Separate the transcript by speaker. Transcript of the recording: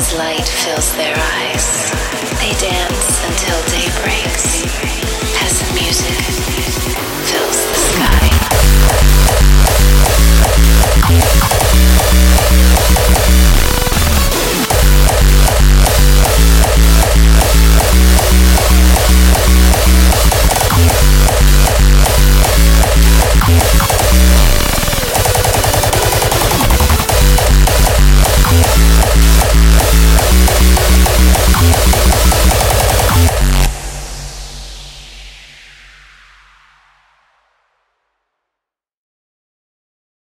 Speaker 1: as light fills their eyes, they dance until day breaks.